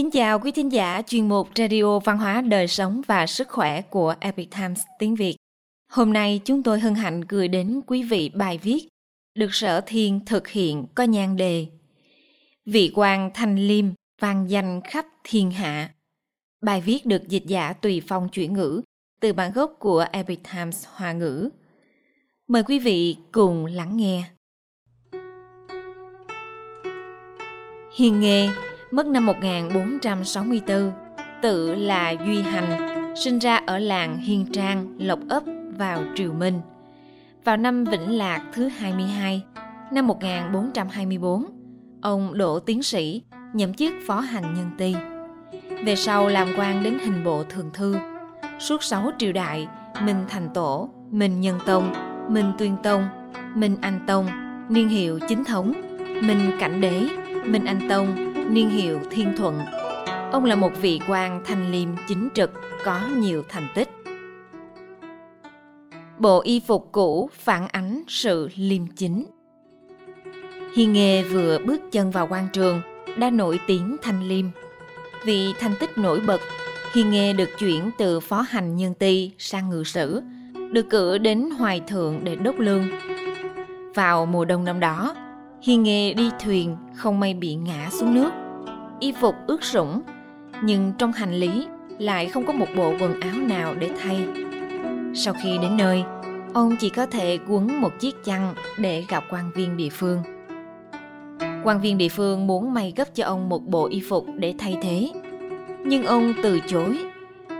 Kính chào quý thính giả, chuyên mục Radio Văn hóa Đời sống và Sức khỏe của Epic Times tiếng Việt. Hôm nay chúng tôi hân hạnh gửi đến quý vị bài viết được Sở Thiên thực hiện có nhan đề Vị quan thanh liêm vang danh khắp thiên hạ. Bài viết được dịch giả tùy phong chuyển ngữ từ bản gốc của Epic Times Hoa ngữ. Mời quý vị cùng lắng nghe. Hiền nghề mất năm 1464, tự là Duy Hành, sinh ra ở làng Hiên Trang, Lộc Ấp vào Triều Minh. Vào năm Vĩnh Lạc thứ 22, năm 1424, ông đỗ tiến sĩ, nhậm chức phó hành nhân ty. Về sau làm quan đến hình bộ thường thư. Suốt sáu triều đại, Minh Thành Tổ, Minh Nhân Tông, Minh Tuyên Tông, Minh Anh Tông, niên hiệu chính thống, Minh Cảnh Đế, Minh Anh Tông, niên hiệu Thiên Thuận. Ông là một vị quan thanh liêm chính trực, có nhiều thành tích. Bộ y phục cũ phản ánh sự liêm chính. Hi Nghê vừa bước chân vào quan trường, đã nổi tiếng thanh liêm. Vì thành tích nổi bật, Hi Nghê được chuyển từ phó hành nhân ty sang ngự sử, được cử đến Hoài Thượng để đốc lương. Vào mùa đông năm đó, Hiền Nghê đi thuyền không may bị ngã xuống nước. Y phục ướt sũng, nhưng trong hành lý lại không có một bộ quần áo nào để thay. Sau khi đến nơi, ông chỉ có thể quấn một chiếc chăn để gặp quan viên địa phương. Quan viên địa phương muốn may gấp cho ông một bộ y phục để thay thế. Nhưng ông từ chối,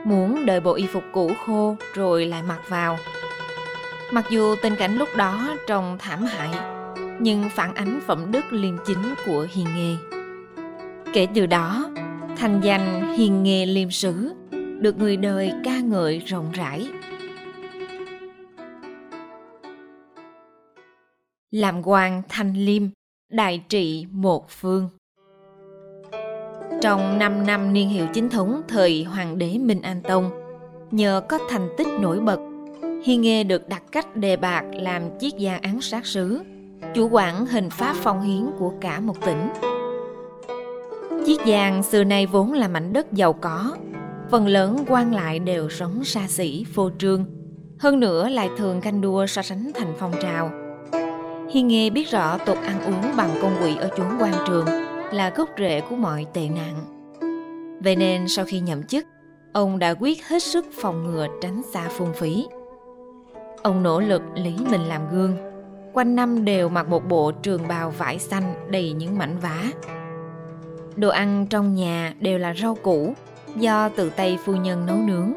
muốn đợi bộ y phục cũ khô rồi lại mặc vào. Mặc dù tình cảnh lúc đó trông thảm hại nhưng phản ánh phẩm đức liêm chính của hiền nghề Kể từ đó, thành danh hiền nghề liêm sử được người đời ca ngợi rộng rãi. Làm quan thanh liêm, đại trị một phương. Trong 5 năm niên hiệu chính thống thời Hoàng đế Minh An Tông, nhờ có thành tích nổi bật, Hiền Nghê được đặt cách đề bạc làm chiếc gia án sát sứ, chủ quản hình pháp phong hiến của cả một tỉnh. Chiết Giang xưa nay vốn là mảnh đất giàu có, phần lớn quan lại đều sống xa xỉ, phô trương, hơn nữa lại thường canh đua so sánh thành phong trào. Hiên Nghê biết rõ tục ăn uống bằng con quỷ ở chốn quan trường là gốc rễ của mọi tệ nạn. Vậy nên sau khi nhậm chức, ông đã quyết hết sức phòng ngừa tránh xa phung phí. Ông nỗ lực lấy mình làm gương, quanh năm đều mặc một bộ trường bào vải xanh đầy những mảnh vá, Đồ ăn trong nhà đều là rau củ do tự tay phu nhân nấu nướng.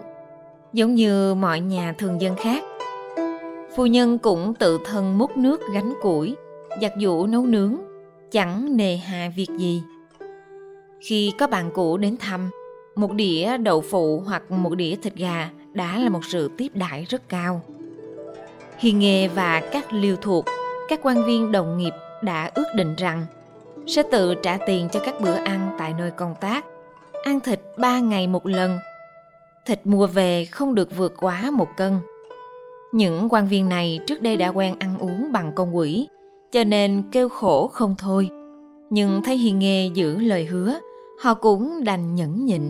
Giống như mọi nhà thường dân khác. Phu nhân cũng tự thân múc nước gánh củi, giặt giũ nấu nướng, chẳng nề hà việc gì. Khi có bạn cũ đến thăm, một đĩa đậu phụ hoặc một đĩa thịt gà đã là một sự tiếp đãi rất cao. Hiền nghề và các liêu thuộc, các quan viên đồng nghiệp đã ước định rằng sẽ tự trả tiền cho các bữa ăn tại nơi công tác, ăn thịt 3 ngày một lần. Thịt mua về không được vượt quá một cân. Những quan viên này trước đây đã quen ăn uống bằng con quỷ, cho nên kêu khổ không thôi. Nhưng thấy Hiền Nghê giữ lời hứa, họ cũng đành nhẫn nhịn.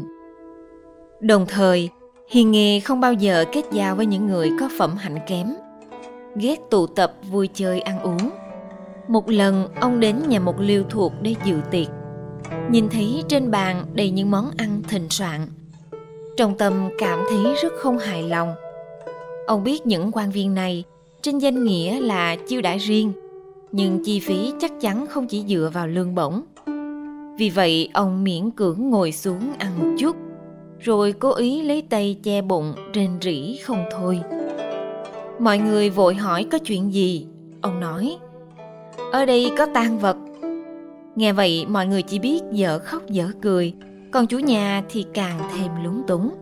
Đồng thời, Hiền Nghê không bao giờ kết giao với những người có phẩm hạnh kém. Ghét tụ tập vui chơi ăn uống, một lần ông đến nhà một liêu thuộc để dự tiệc. Nhìn thấy trên bàn đầy những món ăn thịnh soạn trong tâm cảm thấy rất không hài lòng. Ông biết những quan viên này trên danh nghĩa là chiêu đãi riêng nhưng chi phí chắc chắn không chỉ dựa vào lương bổng. Vì vậy ông miễn cưỡng ngồi xuống ăn một chút rồi cố ý lấy tay che bụng rên rỉ không thôi mọi người vội hỏi có chuyện gì? Ông nói, ở đây có tang vật. Nghe vậy, mọi người chỉ biết dở khóc dở cười, còn chủ nhà thì càng thêm lúng túng.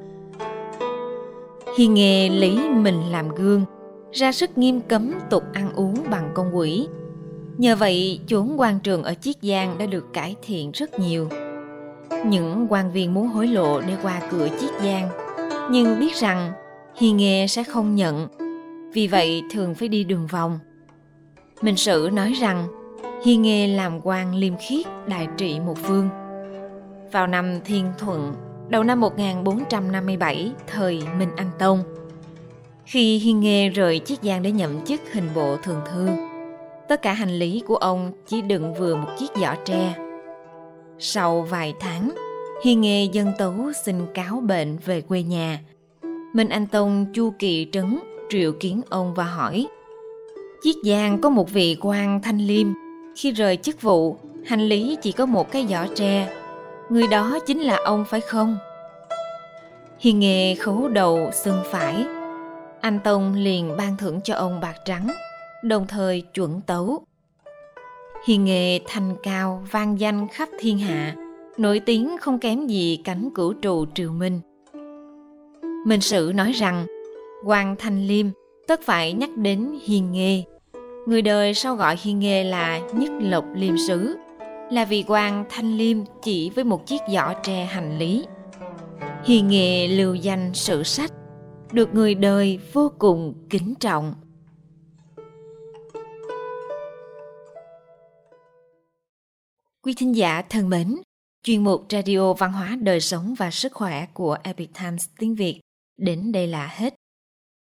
Hiền nghề lấy mình làm gương, ra sức nghiêm cấm tục ăn uống bằng con quỷ. Nhờ vậy, chốn quan trường ở chiết giang đã được cải thiện rất nhiều. Những quan viên muốn hối lộ để qua cửa chiết giang, nhưng biết rằng hiền nghề sẽ không nhận vì vậy thường phải đi đường vòng Minh Sử nói rằng Hi Nghê làm quan liêm khiết đại trị một vương Vào năm Thiên Thuận, đầu năm 1457, thời Minh Anh Tông, khi Hiên Nghê rời Chiết Giang để nhậm chức hình bộ thường thư, tất cả hành lý của ông chỉ đựng vừa một chiếc giỏ tre. Sau vài tháng, Hiên Nghê dân tấu xin cáo bệnh về quê nhà. Minh Anh Tông chu kỳ trấn triệu kiến ông và hỏi Chiết Giang có một vị quan thanh liêm, khi rời chức vụ, hành lý chỉ có một cái giỏ tre. Người đó chính là ông phải không? Hiền nghề khấu đầu xưng phải. Anh Tông liền ban thưởng cho ông bạc trắng, đồng thời chuẩn tấu. Hiền nghề thành cao vang danh khắp thiên hạ, nổi tiếng không kém gì cánh cửu trù triều minh. Minh Sử nói rằng, quan Thanh Liêm tất phải nhắc đến Hiền nghề Người đời sau gọi Hiền nghề là Nhất Lộc Liêm Sứ, là vì quan Thanh Liêm chỉ với một chiếc giỏ tre hành lý. Hiền nghề lưu danh sử sách, được người đời vô cùng kính trọng. Quý thính giả thân mến, chuyên mục Radio Văn hóa Đời sống và Sức khỏe của Epic Times tiếng Việt đến đây là hết.